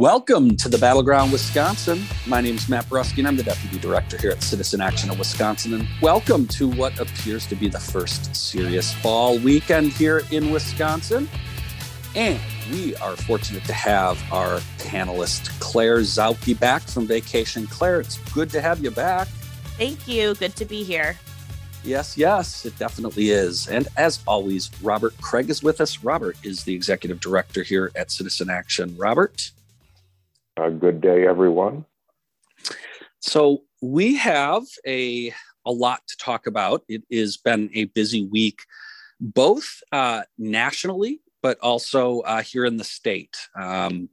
Welcome to the Battleground Wisconsin. My name is Matt Brusky, and I'm the Deputy Director here at Citizen Action of Wisconsin. And welcome to what appears to be the first serious fall weekend here in Wisconsin. And we are fortunate to have our panelist, Claire Zauke, back from vacation. Claire, it's good to have you back. Thank you. Good to be here. Yes, yes, it definitely is. And as always, Robert Kraig is with us. Robert is the executive director here at Citizen Action. Robert? Good day, everyone. So we have a a lot to talk about. It has been a busy week, both uh, nationally, but also uh, here in the state. Um,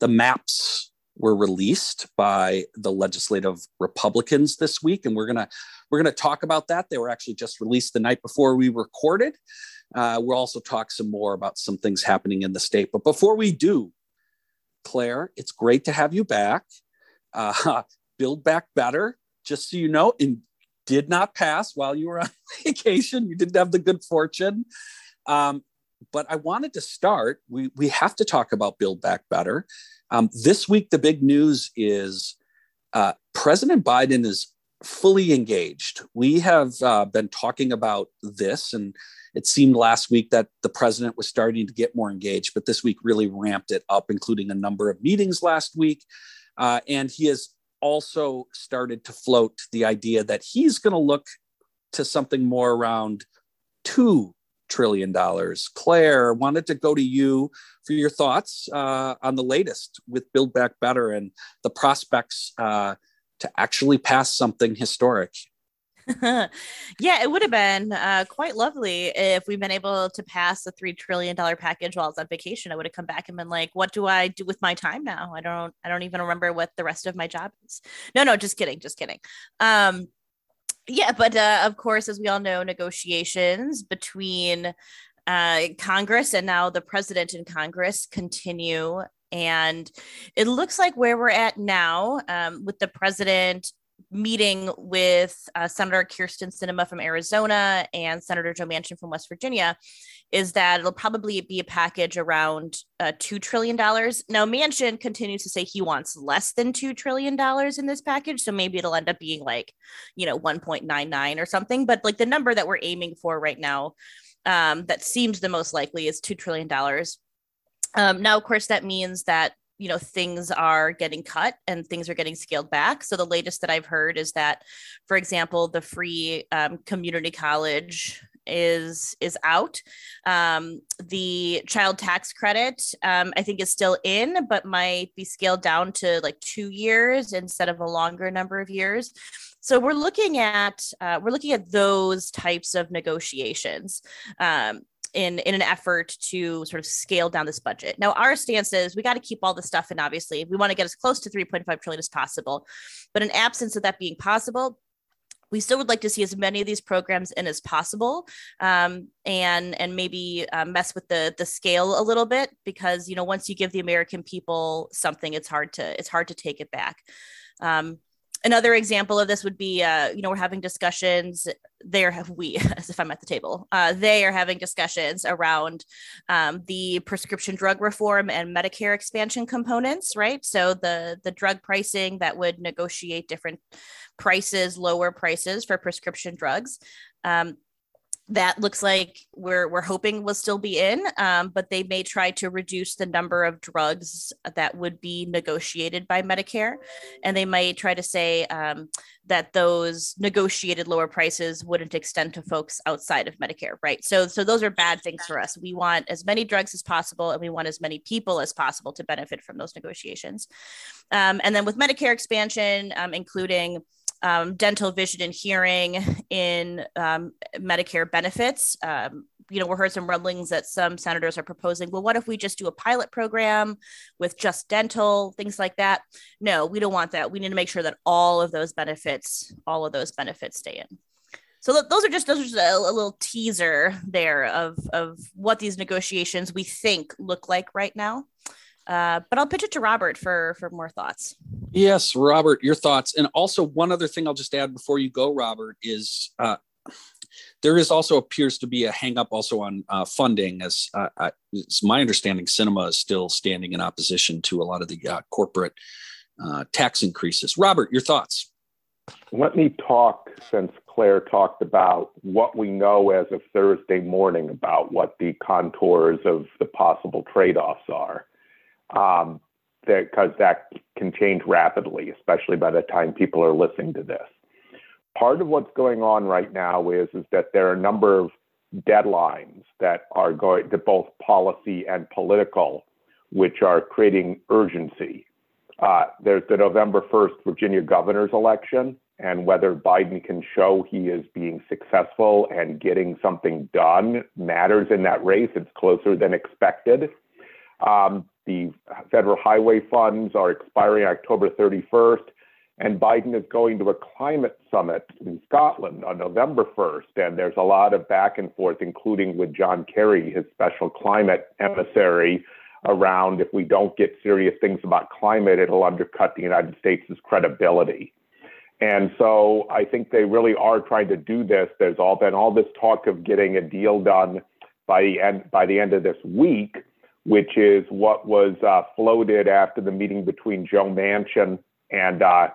the maps were released by the legislative Republicans this week, and we're gonna we're gonna talk about that. They were actually just released the night before we recorded. Uh, we'll also talk some more about some things happening in the state. But before we do, Claire, it's great to have you back. Uh, Build Back Better, just so you know, and did not pass while you were on vacation. You didn't have the good fortune. Um, but I wanted to start. We, we have to talk about Build Back Better. Um, this week, the big news is uh, President Biden is fully engaged. We have uh, been talking about this, and it seemed last week that the president was starting to get more engaged, but this week really ramped it up, including a number of meetings last week. Uh, and he has also started to float the idea that he's going to look to something more around two trillion dollars. Claire wanted to go to you for your thoughts uh, on the latest with Build Back Better and the prospects uh, to actually pass something historic yeah, it would have been uh, quite lovely if we've been able to pass a three trillion dollar package while I was on vacation. I would have come back and been like, "What do I do with my time now? I don't, I don't even remember what the rest of my job is." No, no, just kidding, just kidding. Um, yeah, but uh, of course, as we all know, negotiations between uh, Congress and now the president in Congress continue. And it looks like where we're at now, um, with the president meeting with uh, Senator Kyrsten Sinema from Arizona and Senator Joe Manchin from West Virginia is that it'll probably be a package around uh, $2 trillion. Now, Manchin continues to say he wants less than $2 trillion in this package. So maybe it'll end up being like, you know, 1.99 or something. But like the number that we're aiming for right now um, that seems the most likely is $2 trillion. Um, now, of course, that means that you know things are getting cut and things are getting scaled back. So the latest that i've heard is that for example the free um, community college is is out. Um, the child tax credit um, i think is still in but might be scaled down to like two years instead of a longer number of years. So we're looking at uh, we're looking at those types of negotiations. Um, in in an effort to sort of scale down this budget. Now, our stance is we got to keep all the stuff in. Obviously, we want to get as close to 3.5 trillion as possible, but in absence of that being possible, we still would like to see as many of these programs in as possible um, and and maybe uh, mess with the the scale a little bit because you know once you give the american people something it's hard to it's hard to take it back um, another example of this would be uh, you know we're having discussions there have we as if i'm at the table uh, they are having discussions around um, the prescription drug reform and medicare expansion components right? So the the drug pricing that would negotiate different prices lower prices for prescription drugs. Um, that looks like we're we're hoping will still be in, um, but they may try to reduce the number of drugs that would be negotiated by Medicare, and they might try to say um, that those negotiated lower prices wouldn't extend to folks outside of Medicare, right? So so those are bad things for us. We want as many drugs as possible, and we want as many people as possible to benefit from those negotiations. Um, and then with Medicare expansion, um, including um, dental, vision, and hearing in um, Medicare benefits. Um, you know, we heard some rumblings that some senators are proposing, well, what if we just do a pilot program with just dental, things like that? No, we don't want that. We need to make sure that all of those benefits, all of those benefits stay in. So those are just those are just a, a, little teaser there of of what these negotiations we think look like right now. Uh, but I'll pitch it to Robert for for more thoughts. Yes, Robert, your thoughts, and also one other thing I'll just add before you go, Robert, is uh, there is also appears to be a hangup also on uh, funding, as uh, I, it's my understanding, Sinema is still standing in opposition to a lot of the uh, corporate uh, tax increases. Robert, your thoughts? Let me talk, since Claire talked about what we know as of Thursday morning about what the contours of the possible trade offs are. Um, because that can change rapidly, especially by the time people are listening to this. Part of what's going on right now is, is that there are a number of deadlines that are going to both policy and political, which are creating urgency. Uh, there's the November 1st Virginia governor's election, and whether Biden can show he is being successful and getting something done matters in that race. It's closer than expected. Um, the federal highway funds are expiring October 31st, and Biden is going to a climate summit in Scotland on November 1st. And there's a lot of back and forth, including with John Kerry, his special climate emissary, around if we don't get serious things about climate, it'll undercut the United States' credibility. And so I think they really are trying to do this. There's all been all this talk of getting a deal done by the end by the end of this week which is what was uh, floated after the meeting between Joe Manchin and uh,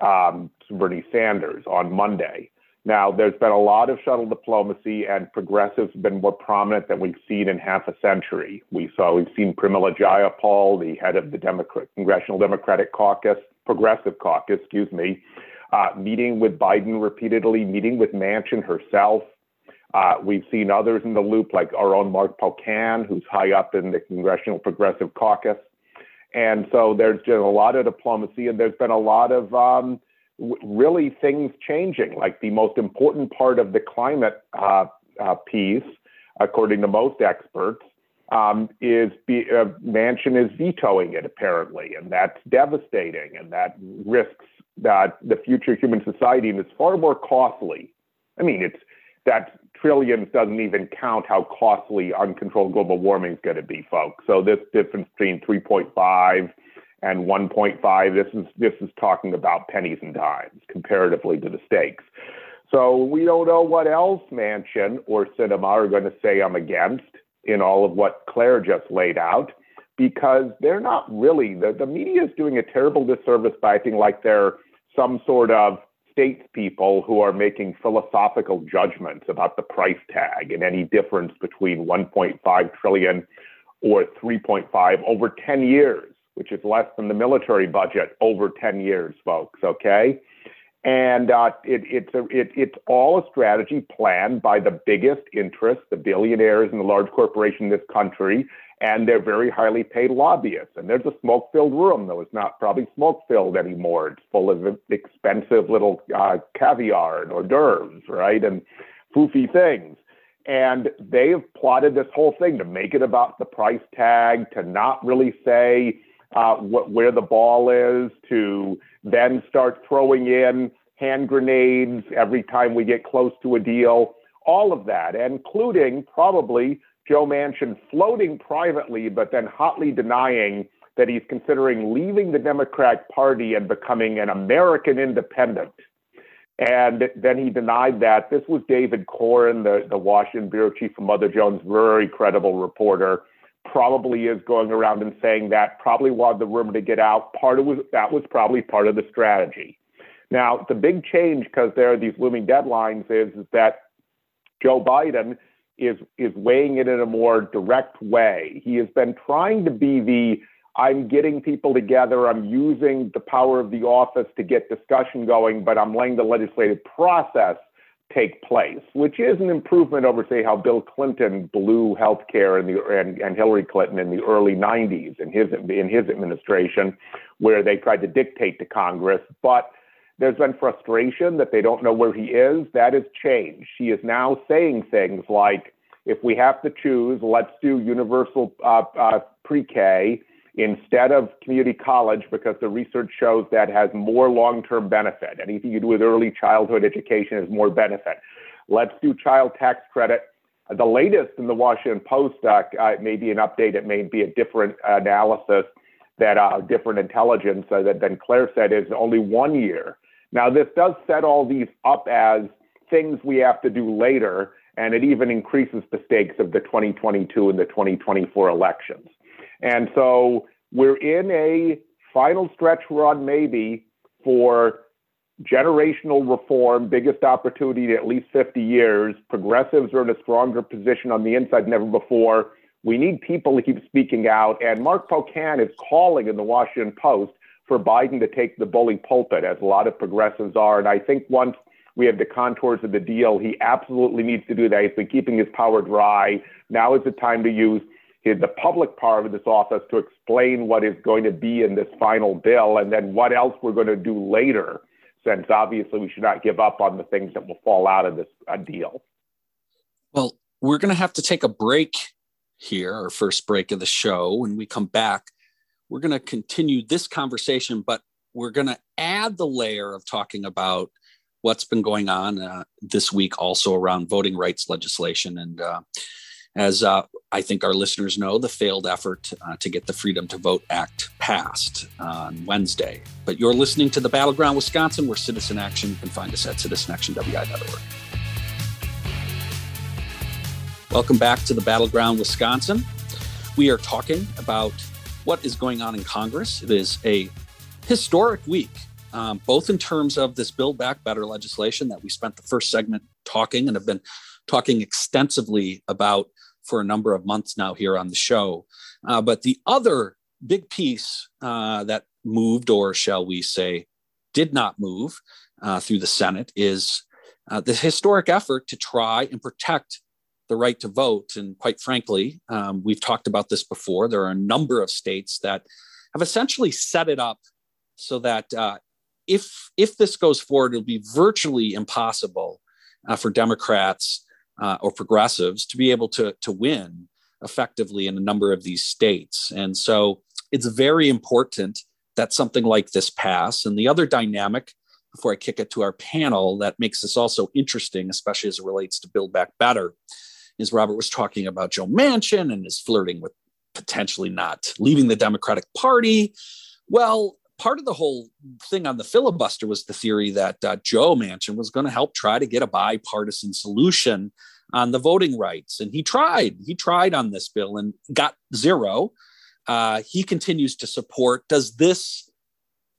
um, Bernie Sanders on Monday. Now, there's been a lot of shuttle diplomacy, and progressives have been more prominent than we've seen in half a century. We saw we've seen Pramila Jayapal, the head of the Democrat, Congressional Democratic Caucus, Progressive Caucus, excuse me, uh, meeting with Biden repeatedly, meeting with Manchin herself, uh, we've seen others in the loop, like our own Mark Pocan, who's high up in the Congressional Progressive Caucus. And so there's been a lot of diplomacy, and there's been a lot of um, really things changing. Like the most important part of the climate uh, uh, piece, according to most experts, um, is be, uh, Manchin is vetoing it apparently, and that's devastating, and that risks that the future human society, and far more costly. I mean, it's that trillions doesn't even count how costly uncontrolled global warming is going to be, folks. So this difference between 3.5 and 1.5, this is this is talking about pennies and dimes comparatively to the stakes. So we don't know what else Manchin or Sinema are going to say I'm against in all of what Claire just laid out, because they're not really the, the media is doing a terrible disservice by acting like they're some sort of statespeople who are making philosophical judgments about the price tag and any difference between 1.5 trillion or 3.5 over 10 years, which is less than the military budget over 10 years, folks. Okay. And uh, it, it's, a, it, it's all a strategy planned by the biggest interests, the billionaires and the large corporations in this country, and they're very highly paid lobbyists. And there's a smoke filled room, though it's not probably smoke filled anymore. It's full of expensive little uh, caviar and hors d'oeuvres, right? And foofy things. And they have plotted this whole thing to make it about the price tag, to not really say uh, what, where the ball is, to then start throwing in hand grenades every time we get close to a deal. All of that, including probably Joe Manchin floating privately, but then hotly denying that he's considering leaving the Democratic Party and becoming an American independent. And then he denied that. This was David Corn, the, the Washington bureau chief from Mother Jones, very credible reporter, probably is going around and saying that, probably wanted the rumor to get out. Part of was, that was probably part of the strategy. Now, the big change, because there are these looming deadlines, is, is that Joe Biden is is weighing it in a more direct way. He has been trying to be the I'm getting people together, I'm using the power of the office to get discussion going, but I'm letting the legislative process take place, which is an improvement over, say, how Bill Clinton blew healthcare in the and, and Hillary Clinton in the early 90s in his in his administration, where they tried to dictate to Congress. But there's been frustration that they don't know where he is. That has changed. She is now saying things like, if we have to choose, let's do universal uh, uh, pre K instead of community college because the research shows that has more long term benefit. Anything you do with early childhood education has more benefit. Let's do child tax credit. The latest in the Washington Post, uh, uh, may be an update, it may be a different analysis that uh, different intelligence uh, that than Claire said is only one year. Now, this does set all these up as things we have to do later, and it even increases the stakes of the 2022 and the 2024 elections. And so we're in a final stretch run, maybe, for generational reform, biggest opportunity in at least 50 years. Progressives are in a stronger position on the inside than ever before. We need people to keep speaking out. And Mark Pocan is calling in the Washington Post for Biden to take the bully pulpit, as a lot of progressives are. And I think once we have the contours of the deal, he absolutely needs to do that. He's been keeping his power dry. Now is the time to use his, the public part of this office to explain what is going to be in this final bill and then what else we're going to do later since obviously we should not give up on the things that will fall out of this uh, deal. Well, we're going to have to take a break here, our first break of the show. When we come back, we're going to continue this conversation, but we're going to add the layer of talking about what's been going on uh, this week also around voting rights legislation and uh, as uh, I think our listeners know, the failed effort uh, to get the Freedom to Vote Act passed on Wednesday. But you're listening to the Battleground Wisconsin, where Citizen Action, you can find us at citizenactionwi.org. Welcome back to the Battleground Wisconsin. We are talking about what is going on in Congress. It is a historic week, um, both in terms of this Build Back Better legislation that we spent the first segment talking and have been talking extensively about for a number of months now here on the show. Uh, but the other big piece uh, that moved, or shall we say, did not move uh, through the Senate is uh, the historic effort to try and protect the right to vote. And quite frankly, um, we've talked about this before. There are a number of states that have essentially set it up so that uh, if if this goes forward, it'll be virtually impossible uh, for Democrats uh, or progressives to be able to, to win effectively in a number of these states. And so it's very important that something like this pass. And the other dynamic, before I kick it to our panel, that makes this also interesting, especially as it relates to Build Back Better, is Robert was talking about Joe Manchin and is flirting with potentially not leaving the Democratic Party. Well, part of the whole thing on the filibuster was the theory that uh, Joe Manchin was going to help try to get a bipartisan solution on the voting rights. And he tried. He tried on this bill and got zero. Uh, he continues to support. Does this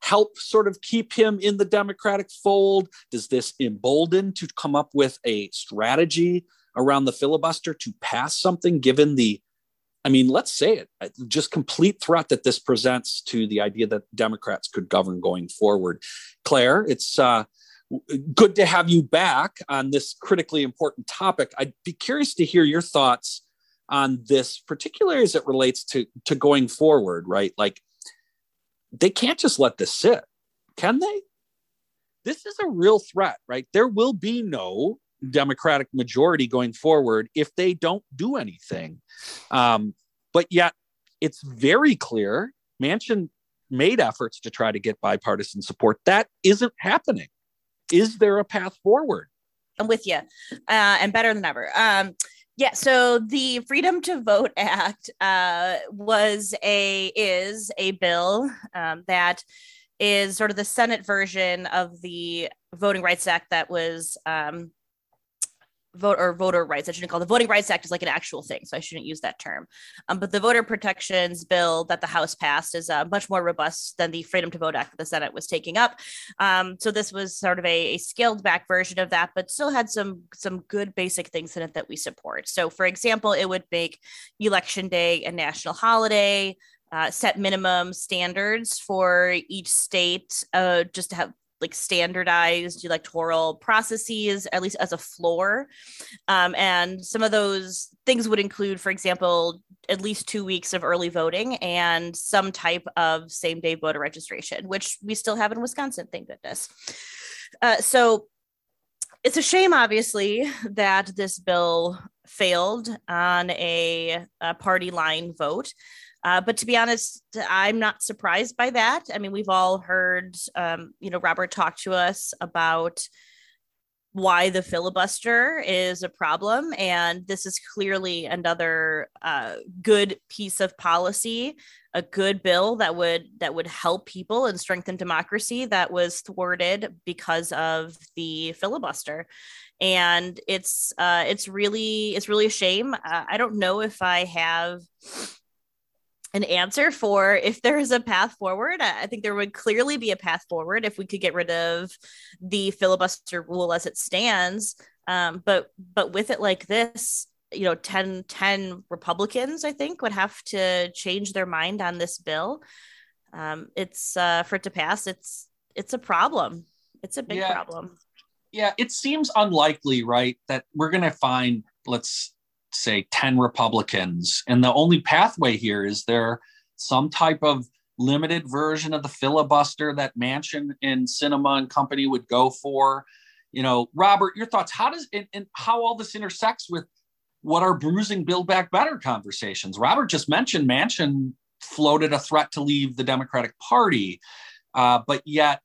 help sort of keep him in the Democratic fold? Does this embolden to come up with a strategy around the filibuster to pass something given the I mean, let's say it, uh, just complete threat that this presents to the idea that Democrats could govern going forward. Claire, it's uh, good to have you back on this critically important topic. I'd be curious to hear your thoughts on this, particularly as it relates to, to going forward, right? Like, they can't just let this sit, can they? This is a real threat, right? There will be no Democratic majority going forward if they don't do anything. Um, but yet, it's very clear Manchin made efforts to try to get bipartisan support. That isn't happening. Is there a path forward? I'm with you, uh, and better than ever. Um, yeah, so the Freedom to Vote Act uh, was a is a bill um, that is sort of the Senate version of the Voting Rights Act that was um, vote or voter rights. I shouldn't call the Voting Rights Act is like an actual thing, so I shouldn't use that term. Um, but the voter protections bill that the House passed is uh, much more robust than the Freedom to Vote Act that the Senate was taking up. Um, so this was sort of a, a, scaled back version of that, but still had some some good basic things in it that we support. So, for example, it would make Election Day a national holiday. Uh, set minimum standards for each state uh, just to have like standardized electoral processes, at least as a floor. Um, and some of those things would include, for example, at least two weeks of early voting and some type of same day voter registration, which we still have in Wisconsin, thank goodness. Uh, so it's a shame, obviously, that this bill failed on a, a party line vote. Uh, but to be honest, I'm not surprised by that. I mean, we've all heard, um, you know, Robert talk to us about why the filibuster is a problem. And this is clearly another uh, good piece of policy, a good bill that would that would help people and strengthen democracy that was thwarted because of the filibuster. and it's uh, it's really it's really a shame. Uh, I don't know if I have an answer for if there is a path forward. I think there would clearly be a path forward if we could get rid of the filibuster rule as it stands. Um, but but with it like this, you know 10 10 republicans i think would have to change their mind on this bill um, it's uh, for it to pass it's it's a problem it's a big yeah. problem yeah it seems unlikely right that we're going to find let's say 10 republicans and the only pathway here is there some type of limited version of the filibuster that Manchin and Sinema and company would go for you know robert your thoughts how does and, and how all this intersects with what are bruising Build Back Better conversations. Robert just mentioned Manchin floated a threat to leave the Democratic Party, uh, but yet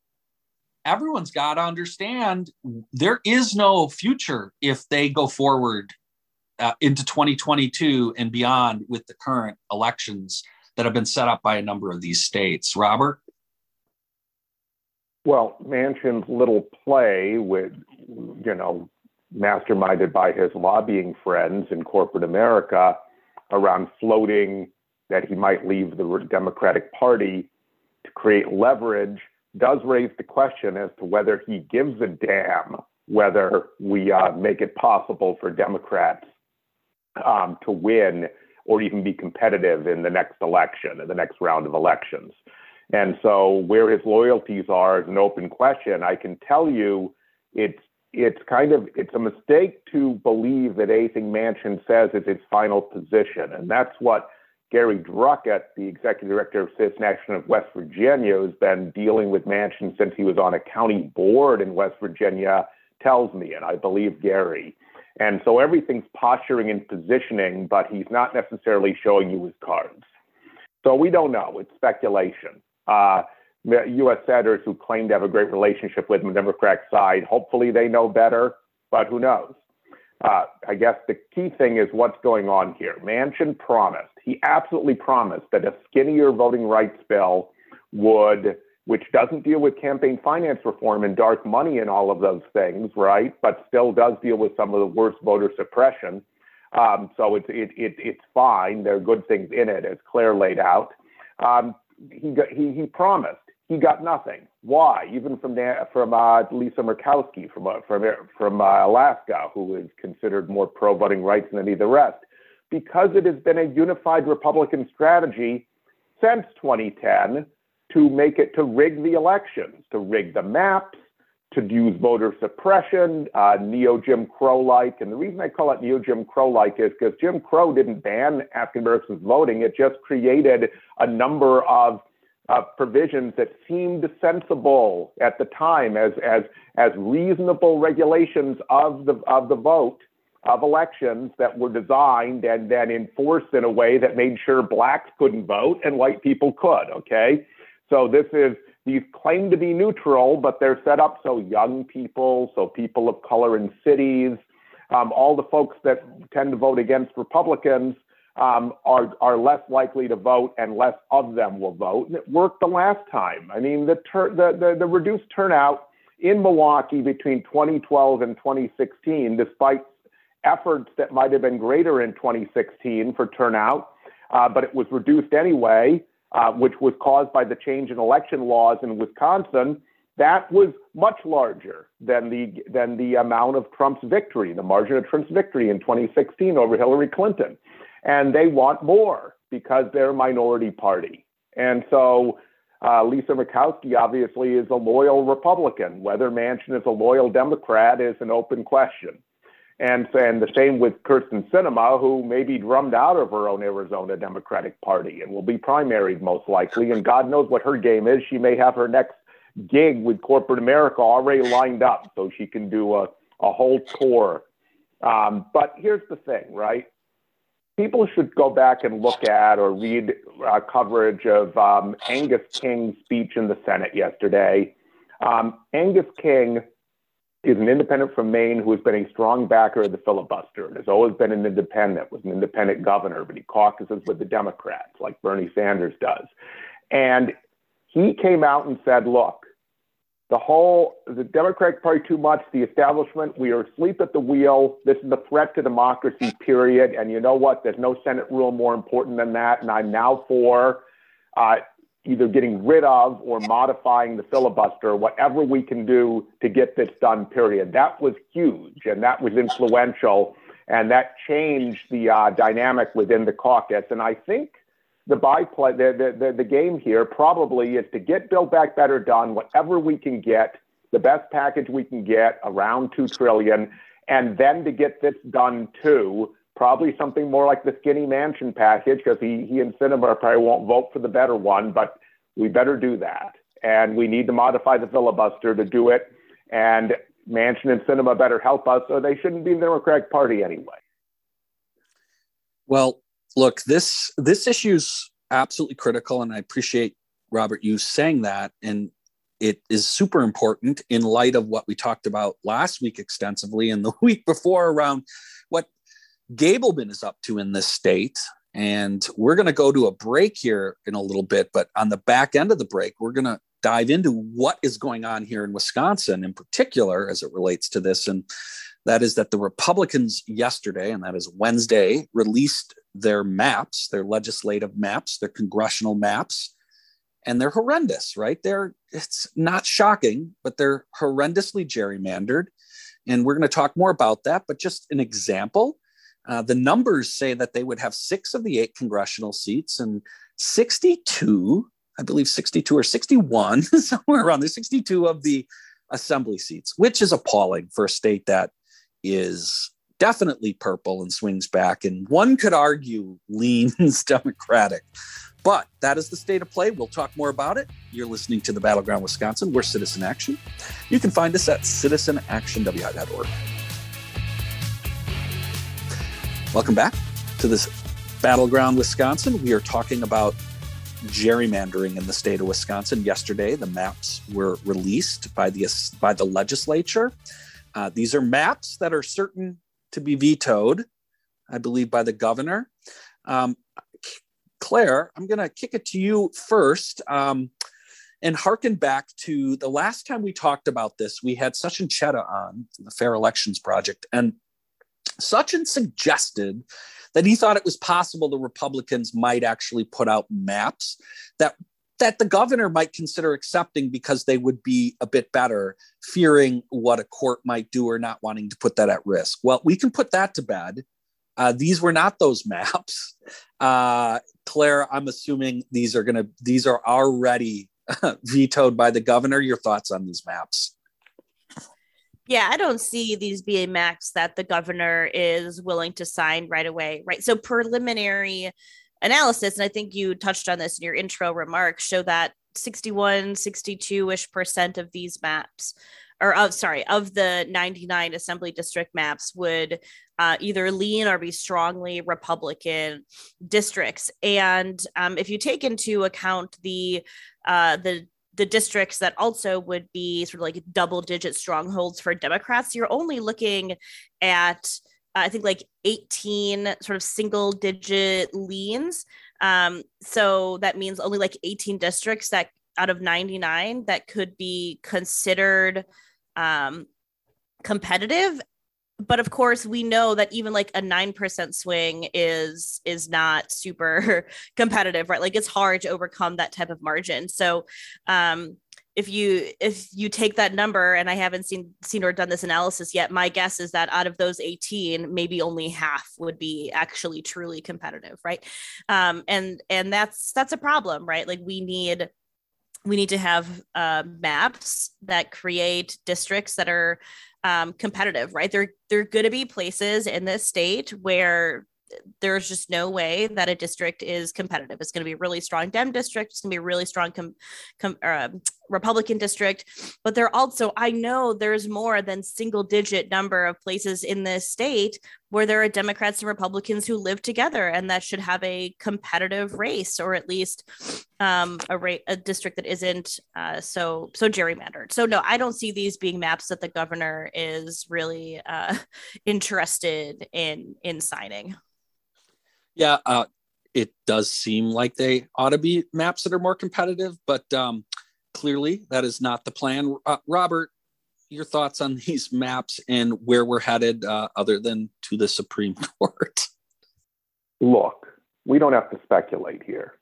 everyone's got to understand there is no future if they go forward uh, into 2022 and beyond with the current elections that have been set up by a number of these states. Robert? Well, Manchin's little play with, you know, masterminded by his lobbying friends in corporate America around floating that he might leave the Democratic Party to create leverage does raise the question as to whether he gives a damn whether we uh, make it possible for Democrats um, to win or even be competitive in the next election, in the next round of elections. And so, where his loyalties are is an open question. I can tell you it's it's kind of it's a mistake to believe that anything Manchin says is his final position, and that's what Gary Druckett, the executive director of Citizens Action of West Virginia, who's been dealing with Manchin since he was on a county board in West Virginia, tells me, and I believe Gary. And so everything's posturing and positioning, but he's not necessarily showing you his cards. So we don't know. It's speculation. Uh, U.S. senators who claim to have a great relationship with the Democratic side. Hopefully, they know better, but who knows? Uh, I guess the key thing is what's going on here. Manchin promised, he absolutely promised that a skinnier voting rights bill would, which doesn't deal with campaign finance reform and dark money and all of those things, right? But still does deal with some of the worst voter suppression. Um, so it's it, it, it's fine. There are good things in it, as Claire laid out. Um, he, got, he he promised he got nothing. Why? Even from from uh, Lisa Murkowski from uh, from from uh, Alaska, who is considered more pro voting rights than any of the rest, because it has been a unified Republican strategy since 2010 to make it to rig the elections, to rig the maps, to use voter suppression, uh, neo Jim Crow like. And the reason I call it neo Jim Crow like is because Jim Crow didn't ban African Americans voting; it just created a number of uh, provisions that seemed sensible at the time as, as, as reasonable regulations of the, of the vote of elections that were designed and then enforced in a way that made sure blacks couldn't vote and white people could. Okay. So this is, these claim to be neutral, but they're set up so young people, so people of color in cities, um, all the folks that tend to vote against Republicans um, are are less likely to vote, and less of them will vote. And it worked the last time. I mean, the tur- the, the, the reduced turnout in Milwaukee between 2012 and 2016, despite efforts that might have been greater in 2016 for turnout, uh, but it was reduced anyway, uh, which was caused by the change in election laws in Wisconsin. That was much larger than the than the amount of Trump's victory, the margin of Trump's victory in 2016 over Hillary Clinton and they want more because they're a minority party. And so uh, Lisa Murkowski obviously is a loyal Republican. Whether Manchin is a loyal Democrat is an open question. And, and the same with Kyrsten Sinema, who may be drummed out of her own Arizona Democratic Party and will be primaried most likely. And God knows what her game is. She may have her next gig with corporate America already lined up so she can do a, a whole tour. Um, but here's the thing, right? people should go back and look at or read uh, coverage of um, Angus King's speech in the Senate yesterday. Um, Angus King is an independent from Maine who has been a strong backer of the filibuster and has always been an independent, was an independent governor, but he caucuses with the Democrats like Bernie Sanders does. And he came out and said, look, the whole the Democratic Party too much, the establishment, we are asleep at the wheel. This is a threat to democracy, period. And you know what? There's no Senate rule more important than that. And I'm now for uh, either getting rid of or modifying the filibuster, whatever we can do to get this done, period. That was huge and that was influential. And that changed the uh, dynamic within the caucus. And I think the byplay, the, the, the game here probably is to get Build Back Better done, whatever we can get, the best package we can get, around two trillion, and then to get this done too. Probably something more like the skinny Manchin package, because he, he and Sinema probably won't vote for the better one, but we better do that. And we need to modify the filibuster to do it. And Manchin and Sinema better help us, or they shouldn't be in the Democratic Party anyway. Well, look, this this issue is absolutely critical, and I appreciate Robert you saying that. And it is super important in light of what we talked about last week extensively and the week before around Gableman is up to in this state. And we're going to go to a break here in a little bit, but on the back end of the break, we're going to dive into what is going on here in Wisconsin in particular as it relates to this. And that is that the Republicans yesterday, and that is Wednesday, released their maps, their legislative maps, their congressional maps, and they're horrendous, right? They're it's not shocking, but they're horrendously gerrymandered. And we're going to talk more about that. But just an example, uh, the numbers say that they would have six of the eight congressional seats and 62, I believe 62 or 61, somewhere around there, 62 of the assembly seats, which is appalling for a state that is definitely purple and swings back, and one could argue leans Democratic. But that is the state of play. We'll talk more about it. You're listening to the Battleground Wisconsin. We're Citizen Action. You can find us at citizenactionwi.org. Welcome back to this Battleground Wisconsin. We are talking about gerrymandering in the state of Wisconsin. Yesterday, the maps were released by the by the legislature. Uh, these are maps that are certain to be vetoed, I believe, by the governor. Um, Claire, I'm going to kick it to you first. Um, and harken back to the last time we talked about this, we had Sachin Chheda on the Fair Elections Project, and Sachin suggested that he thought it was possible the Republicans might actually put out maps that that the governor might consider accepting because they would be a bit better, fearing what a court might do or not wanting to put that at risk. Well, we can put that to bed. Uh, these were not those maps. Uh, Claire, I'm assuming these are going to, these are already vetoed by the governor. Your thoughts on these maps? Yeah, I don't see these being maps that the governor is willing to sign right away, right? So preliminary analysis, and I think you touched on this in your intro remarks, show that 61, 62 ish percent of these maps, or of sorry, of the 99 assembly district maps would uh, either lean or be strongly Republican districts. And um, if you take into account the uh, the the districts that also would be sort of like double digit strongholds for Democrats, you're only looking at I think like 18 sort of single digit leans. Um, so that means only like 18 districts that out of 99 that could be considered um, competitive. But of course, we know that even like a nine percent swing is is not super competitive, right? Like it's hard to overcome that type of margin. So um, if you if you take that number and i haven't seen seen or done this analysis yet my guess is that out of those 18 maybe only half would be actually truly competitive right um, and and that's that's a problem right like we need we need to have uh, maps that create districts that are um, competitive right they're they're going to be places in this state where there's just no way that a district is competitive. It's going to be a really strong Dem district. It's going to be a really strong com, com, uh, Republican district. But there also, I know there's more than single digit number of places in this state where there are Democrats and Republicans who live together, and that should have a competitive race, or at least um, a, ra- a district that isn't uh, so so gerrymandered. So no, I don't see these being maps that the governor is really uh, interested in in signing. Yeah, uh, it does seem like they ought to be maps that are more competitive, but um, clearly, that is not the plan. Uh, Robert, your thoughts on these maps and where we're headed, uh, other than to the Supreme Court? Look, we don't have to speculate here.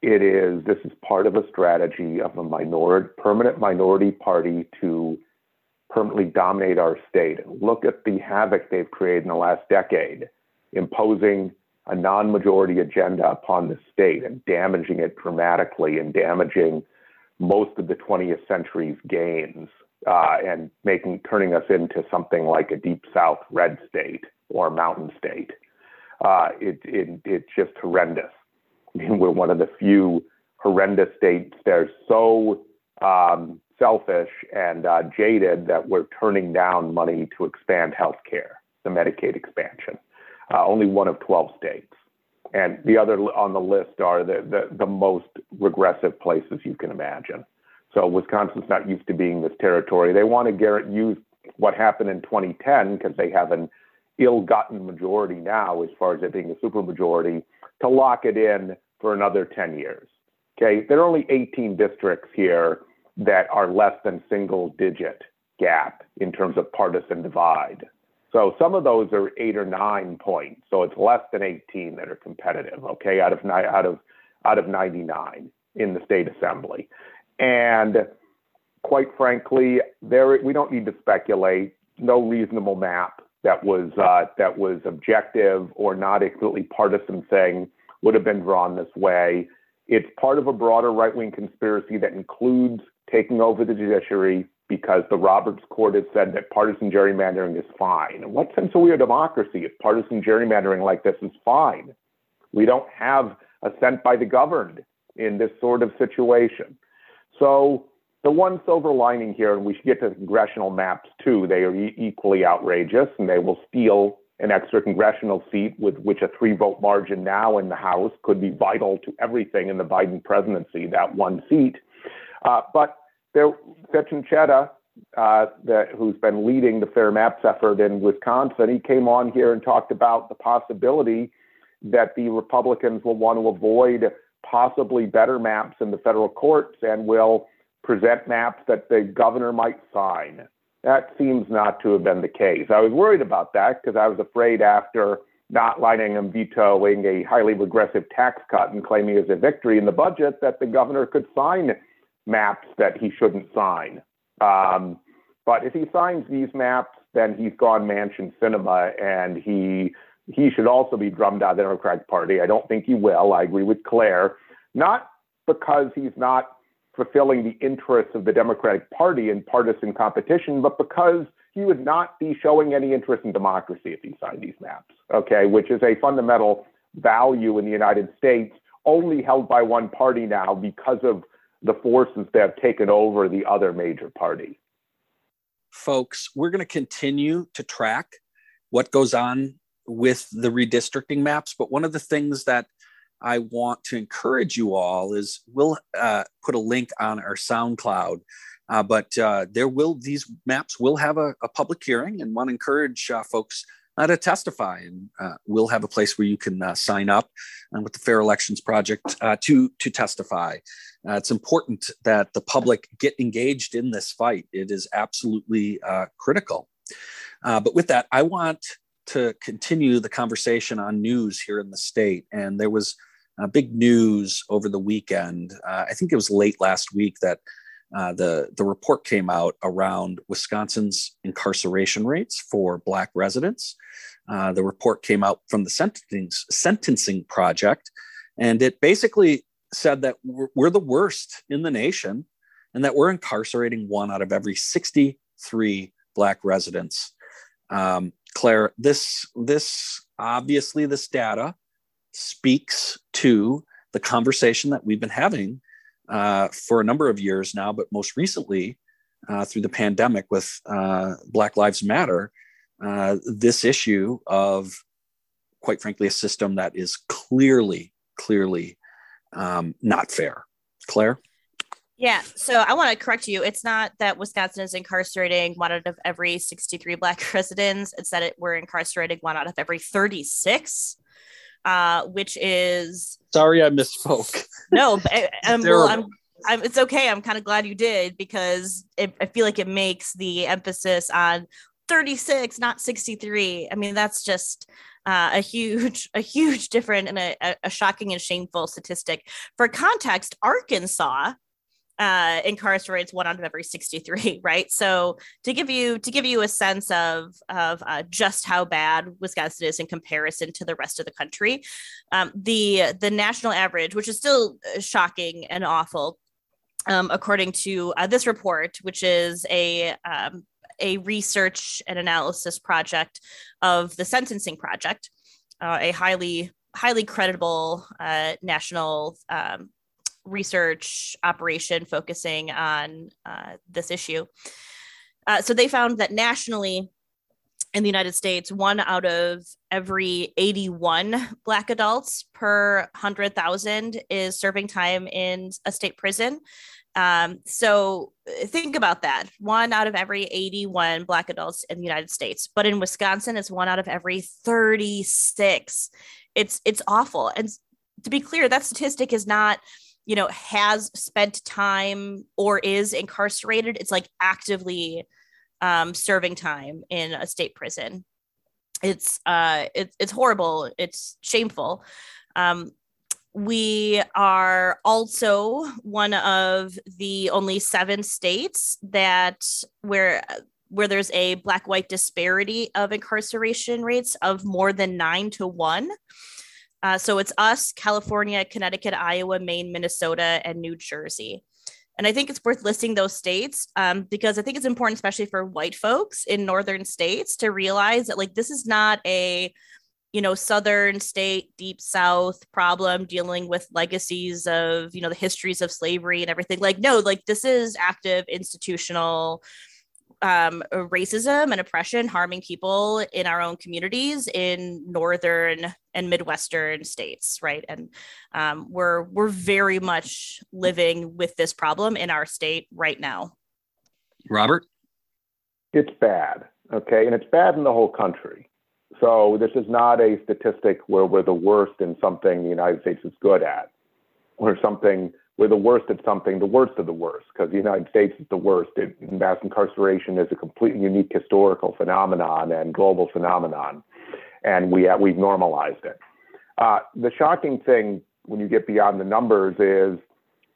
It is this is part of a strategy of a minority, permanent minority party to permanently dominate our state. Look at the havoc they've created in the last decade, imposing a non-majority agenda upon the state and damaging it dramatically and damaging most of the 20th century's gains uh, and making turning us into something like a deep south red state or mountain state. Uh, it, it, it's just horrendous. I mean, we're one of the few horrendous states that are so um, selfish and uh, jaded that we're turning down money to expand health care, the Medicaid expansion. Uh, only one of 12 states. And the other on the list are the, the, the most regressive places you can imagine. So Wisconsin's not used to being this territory. They want to use what happened in 2010 because they have an ill-gotten majority now, as far as it being a supermajority, to lock it in for another 10 years. Okay, there are only 18 districts here that are less than single-digit gap in terms of partisan divide. So some of those are eight or nine points. So it's less than 18 that are competitive. Okay, out of out of out of 99 in the state assembly. And quite frankly, there we don't need to speculate. No reasonable map that was uh, that was objective or not completely partisan thing would have been drawn this way. It's part of a broader right wing conspiracy that includes taking over the judiciary because the Roberts Court has said that partisan gerrymandering is fine. In what sense are we a democracy if partisan gerrymandering like this is fine? We don't have assent by the governed in this sort of situation. So the one silver lining here, and we should get to congressional maps too, they are e- equally outrageous and they will steal an extra congressional seat with which a three vote margin now in the House could be vital to everything in the Biden presidency, that one seat. Uh, but there, Sachin Chheda, uh, that, who's been leading the Fair Maps effort in Wisconsin, he came on here and talked about the possibility that the Republicans will want to avoid possibly better maps in the federal courts and will present maps that the governor might sign. That seems not to have been the case. I was worried about that because I was afraid after not letting and vetoing a highly regressive tax cut and claiming as a victory in the budget that the governor could sign maps that he shouldn't sign. Um, but if he signs these maps, then he's gone Manchin Sinema and he he should also be drummed out of the Democratic Party. I don't think he will. I agree with Claire, not because he's not fulfilling the interests of the Democratic Party in partisan competition, but because he would not be showing any interest in democracy if he signed these maps, okay, which is a fundamental value in the United States, only held by one party now because of the forces that have taken over the other major party. Folks, we're going to continue to track what goes on with the redistricting maps. But one of the things that I want to encourage you all is we'll uh, put a link on our SoundCloud. Uh, but uh, there will these maps will have a, a public hearing, and want to encourage uh, folks uh, to testify. And uh, we'll have a place where you can sign up with the Fair Elections Project to to testify. it's important that the public get engaged in this fight. It is absolutely critical. but with that, I want to continue the conversation on news here in the state. And there was uh, big news over the weekend. Uh, I think it was late last week that uh, the the report came out around Wisconsin's incarceration rates for Black residents. Uh, the report came out from the sentencing sentencing project, and it basically said that we're, we're the worst in the nation, and that we're incarcerating one out of every 63 Black residents. Um, Claire, this this obviously this data speaks to the conversation that we've been having uh, for a number of years now, but most recently uh, through the pandemic with uh, Black Lives Matter, uh, this issue of, quite frankly, a system that is clearly, clearly um, not fair. Claire? Yeah, so I want to correct you. It's not that Wisconsin is incarcerating one out of every 63 Black residents. It's that it, we're incarcerating one out of every 36, uh, which is. Sorry, I misspoke. No, but, um, well, I'm I'm, it's okay. I'm kind of glad you did because it, I feel like it makes the emphasis on 36, not 63. I mean, that's just uh, a huge, a huge different and a, a shocking and shameful statistic. For context, Arkansas uh, incarcerates one out of every 63 right? So to give you to give you a sense of of uh, just how bad wisconsin is in comparison to the rest of the country um, the the national average which is still uh, shocking and awful um, according to uh, this report which is a um, a research and analysis project of the sentencing project uh, a highly highly credible uh, national um, research operation focusing on uh, this issue. Uh, so they found that nationally in the United States, one out of every 81 Black adults per 100,000 is serving time in a state prison. Um, so think about that one out of every 81 Black adults in the United States. But in Wisconsin, it's one out of every 36. It's, it's awful. And to be clear, that statistic is not you know has spent time or is incarcerated it's like actively um, serving time in a state prison. It's uh it's, it's horrible. It's shameful. Um, we are also one of the only seven states that where where there's a black white disparity of incarceration rates of more than nine to one uh, so it's us, California, Connecticut, Iowa, Maine, Minnesota, and New Jersey. And I think it's worth listing those states um, because I think it's important, especially for white folks in northern states, to realize that like this is not a you know southern state deep south problem dealing with legacies of you know the histories of slavery and everything like no like this is active institutional um, racism and oppression harming people in our own communities in northern and midwestern states right? And um, we're we're very much living with this problem in our state right now. Robert? It's bad okay? And it's bad in the whole country. So this is not a statistic where we're the worst in something the united states is good at or something we're the worst at something, the worst of the worst, because the United States is the worst. It, mass incarceration is a completely unique historical phenomenon and global phenomenon, and we have, we've normalized it. Uh, the shocking thing when you get beyond the numbers is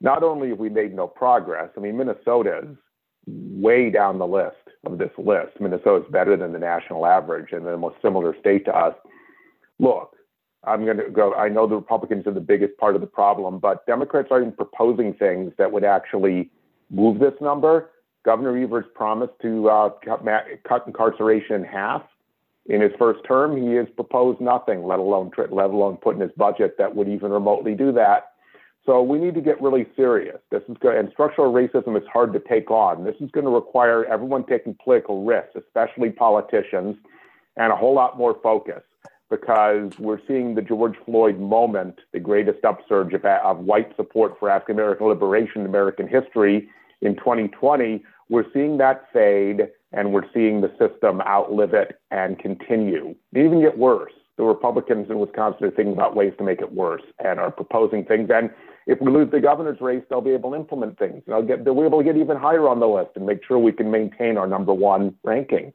not only have we made no progress. I mean, Minnesota's way down the list of this list. Minnesota's better than the national average and the most similar state to us. Look, I'm going to go. I know the Republicans are the biggest part of the problem, but Democrats are even proposing things that would actually move this number. Governor Evers promised to uh, cut, cut, incarceration in half in his first term. He has proposed nothing, let alone let alone put in his budget that would even remotely do that. So we need to get really serious. This is good, and structural racism is hard to take on. This is going to require everyone taking political risks, especially politicians, and a whole lot more focus because we're seeing the George Floyd moment, the greatest upsurge of, of white support for African American liberation in American history in 2020. We're seeing that fade and we're seeing the system outlive it and continue, even get worse. The Republicans in Wisconsin are thinking about ways to make it worse and are proposing things. And if we lose the governor's race, they'll be able to implement things. They'll, get, they'll be able to get even higher on the list and make sure we can maintain our number one ranking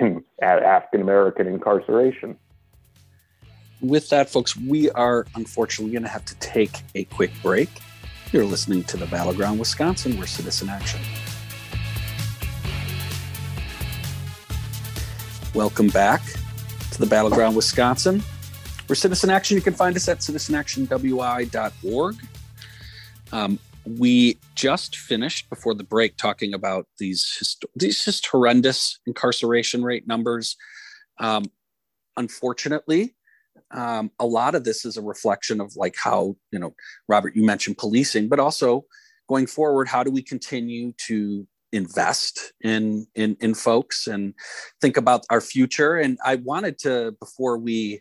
at African American incarceration with that, folks, we are unfortunately going to have to take a quick break. You're listening to the Battleground Wisconsin, where citizen action. Welcome back to the Battleground Wisconsin. We're Citizen Action. You can find us at citizenactionwi.org. Um, we just finished before the break talking about these hist- these just horrendous incarceration rate numbers. Um, unfortunately, um, a lot of this is a reflection of like how you know robert you mentioned policing but also going forward how do we continue to invest in in in folks and think about our future? And i wanted to before we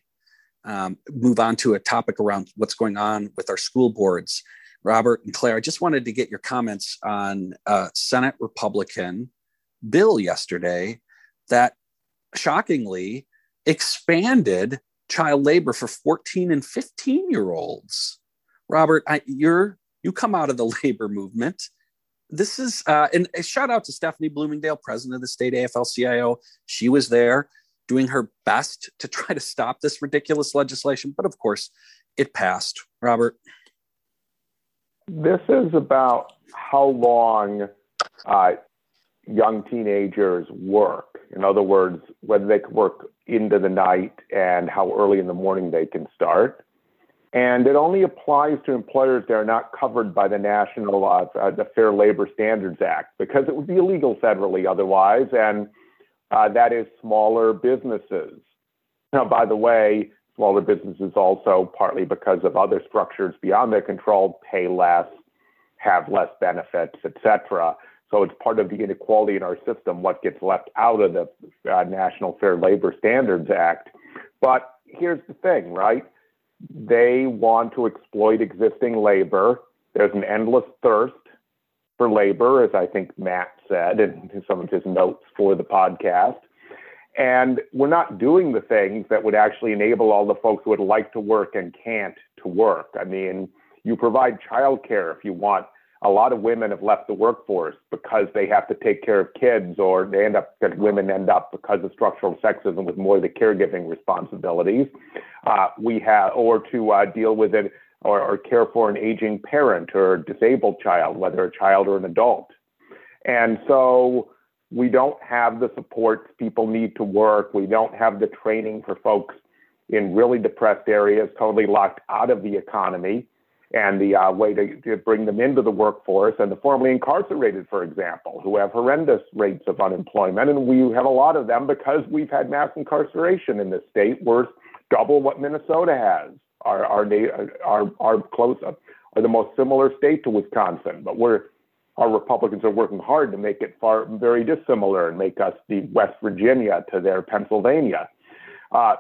um, move on to a topic around what's going on with our school boards robert and claire i just wanted to get your comments on a senate republican bill yesterday that shockingly expanded child labor for 14 and 15 year olds. Robert, I, you're You come out of the labor movement. This is, uh, and a shout out to Stephanie Bloomingdale, president of the state AFL CIO. She was there doing her best to try to stop this ridiculous legislation. But of course, it passed. Robert? This is about how long uh, young teenagers work. In other words, whether they can work into the night and how early in the morning they can start. And it only applies to employers that are not covered by the National uh, uh, the Fair Labor Standards Act because it would be illegal federally otherwise. And uh, that is smaller businesses. Now, by the way, smaller businesses also, partly because of other structures beyond their control, pay less, have less benefits, etc. So it's part of the inequality in our system, what gets left out of the uh, National Fair Labor Standards Act. But here's the thing, right? They want to exploit existing labor. There's an endless thirst for labor, as I think Matt said in some of his notes for the podcast. And we're not doing the things that would actually enable all the folks who would like to work and can't to work. I mean, you provide childcare if you want. A lot of women have left the workforce because they have to take care of kids, or they end up, because women end up because of structural sexism with more of the caregiving responsibilities. Uh, we have, or to uh, deal with it or, or care for an aging parent or disabled child, whether a child or an adult. And so we don't have the supports people need to work. We don't have the training for folks in really depressed areas, totally locked out of the economy, and the uh, way to, to, bring them into the workforce, and the formerly incarcerated, for example, who have horrendous rates of unemployment. And we have a lot of them because we've had mass incarceration in this state, worth double what Minnesota has. Our, our, our, our close up are the most similar state to Wisconsin, but we're our Republicans are working hard to make it far very dissimilar and make us the West Virginia to their Pennsylvania. Uh,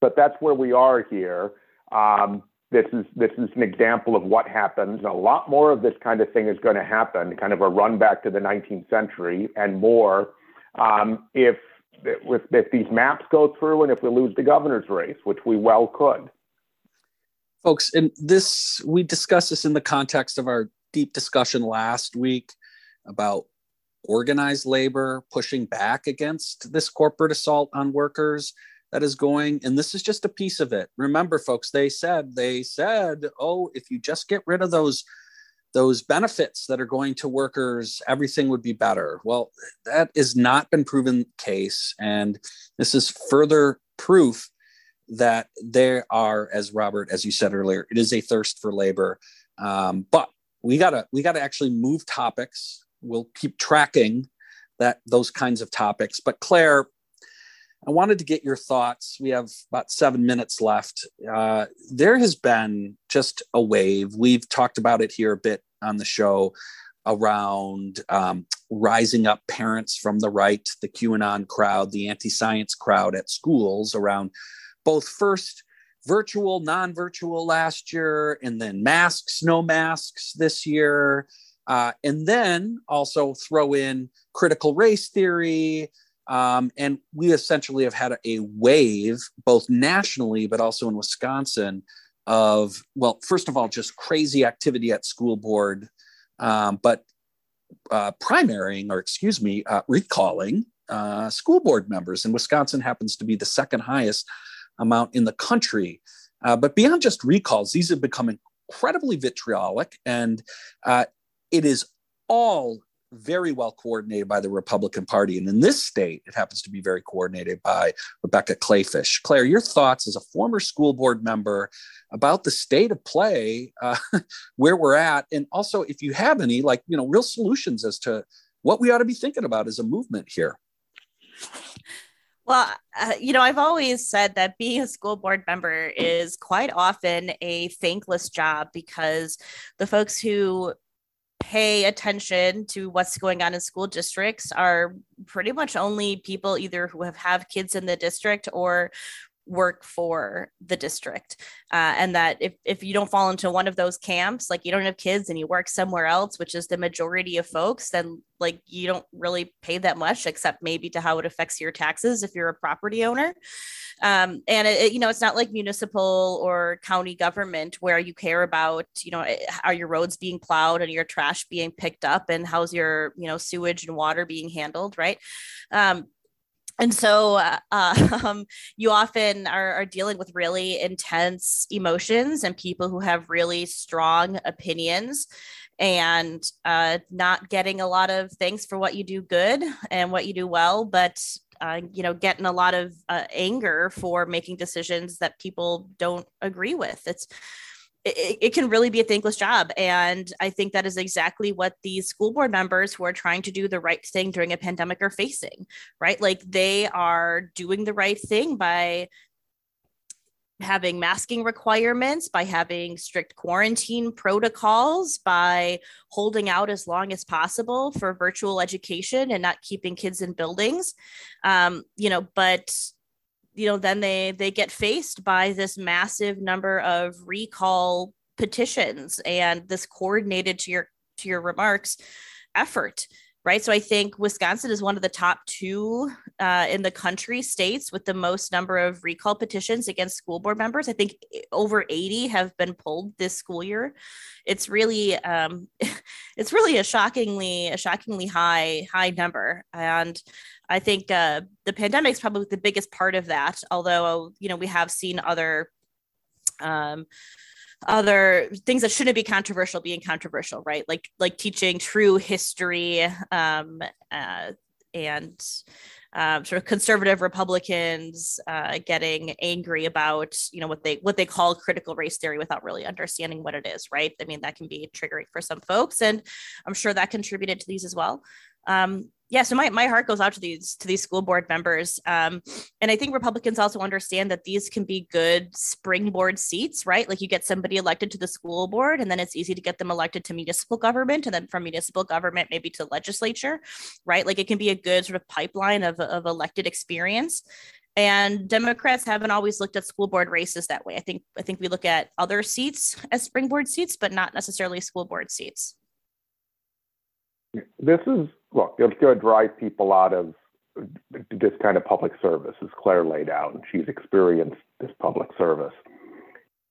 but that's where we are here. Um, this is this is an example of what happens. And a lot more of this kind of thing is going to happen, kind of a run back to the 19th century and more, um, if, if if these maps go through and if we lose the governor's race, which we well could. Folks, and this we discussed this in the context of our deep discussion last week about organized labor pushing back against this corporate assault on workers that is going and this is just a piece of it remember folks they said they said oh if you just get rid of those those benefits that are going to workers everything would be better well that has not been proven case and this is further proof that there are as robert as you said earlier it is a thirst for labor um, but we gotta we gotta actually move topics. We'll keep tracking that those kinds of topics. But Claire, I wanted to get your thoughts. We have about seven minutes left. Uh, there has been just a wave. We've talked about it here a bit on the show around um, rising up parents from the right, the QAnon crowd, the anti science crowd at schools around both first virtual, non virtual last year, and then masks, no masks this year. Uh, and then also throw in critical race theory. Um, and we essentially have had a wave, both nationally, but also in Wisconsin, of, well, first of all, just crazy activity at school board, um, but uh, primarying, or excuse me, uh, recalling uh, school board members. And Wisconsin happens to be the second highest amount in the country. Uh, but beyond just recalls, these have become incredibly vitriolic, and uh, it is all very well coordinated by the Republican Party. And in this state, it happens to be very coordinated by Rebecca Kleefisch. Claire, your thoughts as a former school board member about the state of play, uh, where we're at, and also if you have any, like, you know, real solutions as to what we ought to be thinking about as a movement here. Well, uh, you know, I've always said that being a school board member is quite often a thankless job because the folks who pay attention to what's going on in school districts are pretty much only people either who have have kids in the district or work for the district uh, and that if, if you don't fall into one of those camps like you don't have kids and you work somewhere else which is the majority of folks then like you don't really pay that much except maybe to how it affects your taxes if you're a property owner. Um, and it, you know it's not like municipal or county government where you care about you know eh, are your roads being plowed and your trash being picked up and how's your you know sewage and water being handled right? Um, and so uh, um, you often are, are, dealing with really intense emotions and people who have really strong opinions and uh, not getting a lot of thanks for what you do good and what you do well but uh, you know getting a lot of uh, anger for making decisions that people don't agree with. It's it, it, can really be a thankless job. And I think that is exactly what these school board members who are trying to do the right thing during a pandemic are facing, right? Like they are doing the right thing by having masking requirements, by having strict quarantine protocols, by holding out as long as possible for virtual education and not keeping kids in buildings. Um, you know, but you know then they they get faced by this massive number of recall petitions and this coordinated to your to your remarks effort right? So i think wisconsin is one of the top two uh, in the country states with the most number of recall petitions against school board members. I think over 80 have been pulled this school year. It's really um, it's really a shockingly a shockingly high high number. And I think uh, the pandemic is probably the biggest part of that. Although you know we have seen other um, other things that shouldn't be controversial being controversial, right? Like like teaching true history um, uh, and um, sort of conservative Republicans uh, getting angry about you know what they what they call critical race theory without really understanding what it is, right? I mean that can be triggering for some folks, and I'm sure that contributed to these as well. Um, yeah, so my, my heart goes out to these to these school board members, um, and I think Republicans also understand that these can be good springboard seats, right? Like you get somebody elected to the school board, and then it's easy to get them elected to municipal government, and then from municipal government maybe to legislature, right? Like it can be a good sort of pipeline of of elected experience. And Democrats haven't always looked at school board races that way. I think I think we look at other seats as springboard seats, but not necessarily school board seats. This is look, it's going to drive people out of this kind of public service, as Claire laid out, and she's experienced this public service.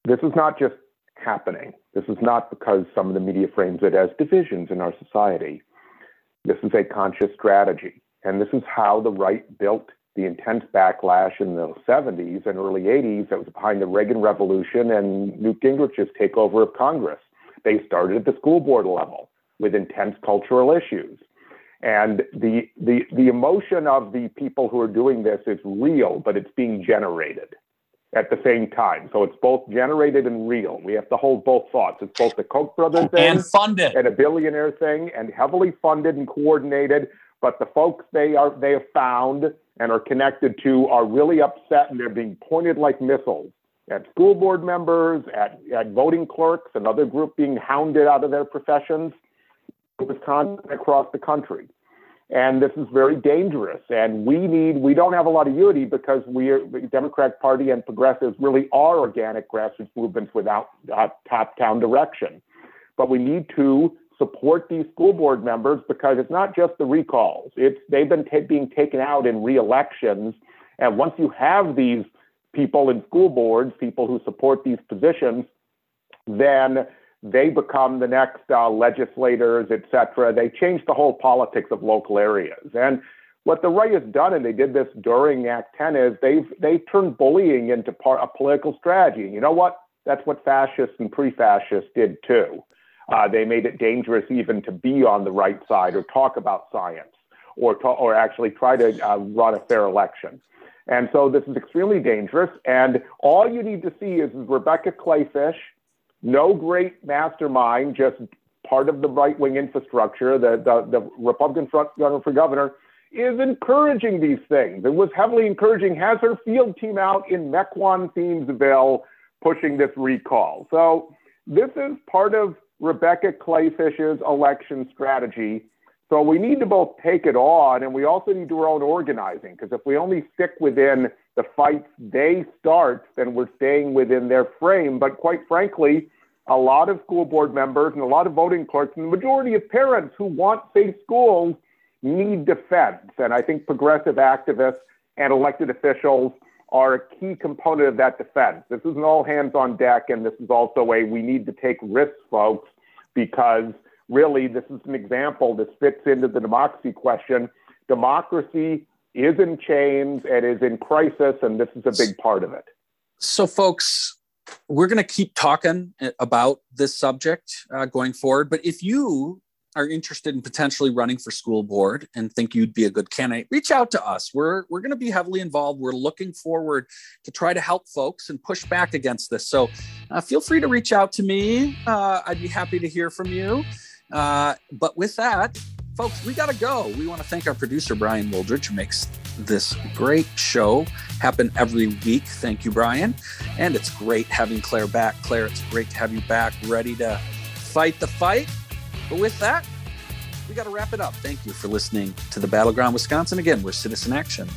This is not just happening. This is not because some of the media frames it as divisions in our society. This is a conscious strategy. And this is how the right built the intense backlash in the 70s and early 80s that was behind the Reagan Revolution and Newt Gingrich's takeover of Congress. They started at the school board level with intense cultural issues. And the, the, the emotion of the people who are doing this is real, but it's being generated at the same time. So it's both generated and real. We have to hold both thoughts. It's both the Koch brothers thing and funded and a billionaire thing and heavily funded and coordinated. But the folks they are they have found and are connected to are really upset and they're being pointed like missiles at school board members, at, at voting clerks, another group being hounded out of their professions. Wisconsin across the country. And this is very dangerous. And we need, we don't have a lot of unity because we are, the Democratic Party and progressives really are organic grassroots movements without uh, top down direction. But we need to support these school board members because it's not just the recalls. It's they've been t- being taken out in re-elections, and once you have these people in school boards, people who support these positions, then they become the next uh, legislators, et cetera. They change the whole politics of local areas. And what the right has done, and they did this during Act 10, is they've they turned bullying into part a political strategy. And you know what? That's what fascists and pre-fascists did too. Uh, they made it dangerous even to be on the right side or talk about science or to, or actually try to uh, run a fair election. And so this is extremely dangerous. And all you need to see is Rebecca Kleefisch no great mastermind, just part of the right wing infrastructure, the, the, the Republican front runner for governor, is encouraging these things. It was heavily encouraging, has her field team out in Mequon, Thiensville, pushing this recall. So this is part of Rebecca Kleefisch's election strategy. So we need to both take it on and we also need to do our own organizing because if we only stick within the fights they start, then we're staying within their frame. But quite frankly, a lot of school board members and a lot of voting clerks and the majority of parents who want safe schools need defense. And I think progressive activists and elected officials are a key component of that defense. This is an all hands on deck, and this is also a we need to take risks, folks, because really this is an example. This fits into the democracy question. Democracy is in chains and is in crisis, and this is a big part of it. So, folks, we're going to keep talking about this subject uh, going forward. But if you are interested in potentially running for school board and think you'd be a good candidate, reach out to us. We're we're going to be heavily involved. We're looking forward to try to help folks and push back against this. So uh, feel free to reach out to me. Uh, I'd be happy to hear from you. Uh, but with that, folks, we got to go. We want to thank our producer Brian Wooldridge, who makes this great show happen every week. Thank you, Brian. And it's great having Claire back. Claire, it's great to have you back, ready to fight the fight but with that, we got to wrap it up. Thank you for listening to the Battleground Wisconsin. Again, we're Citizen Action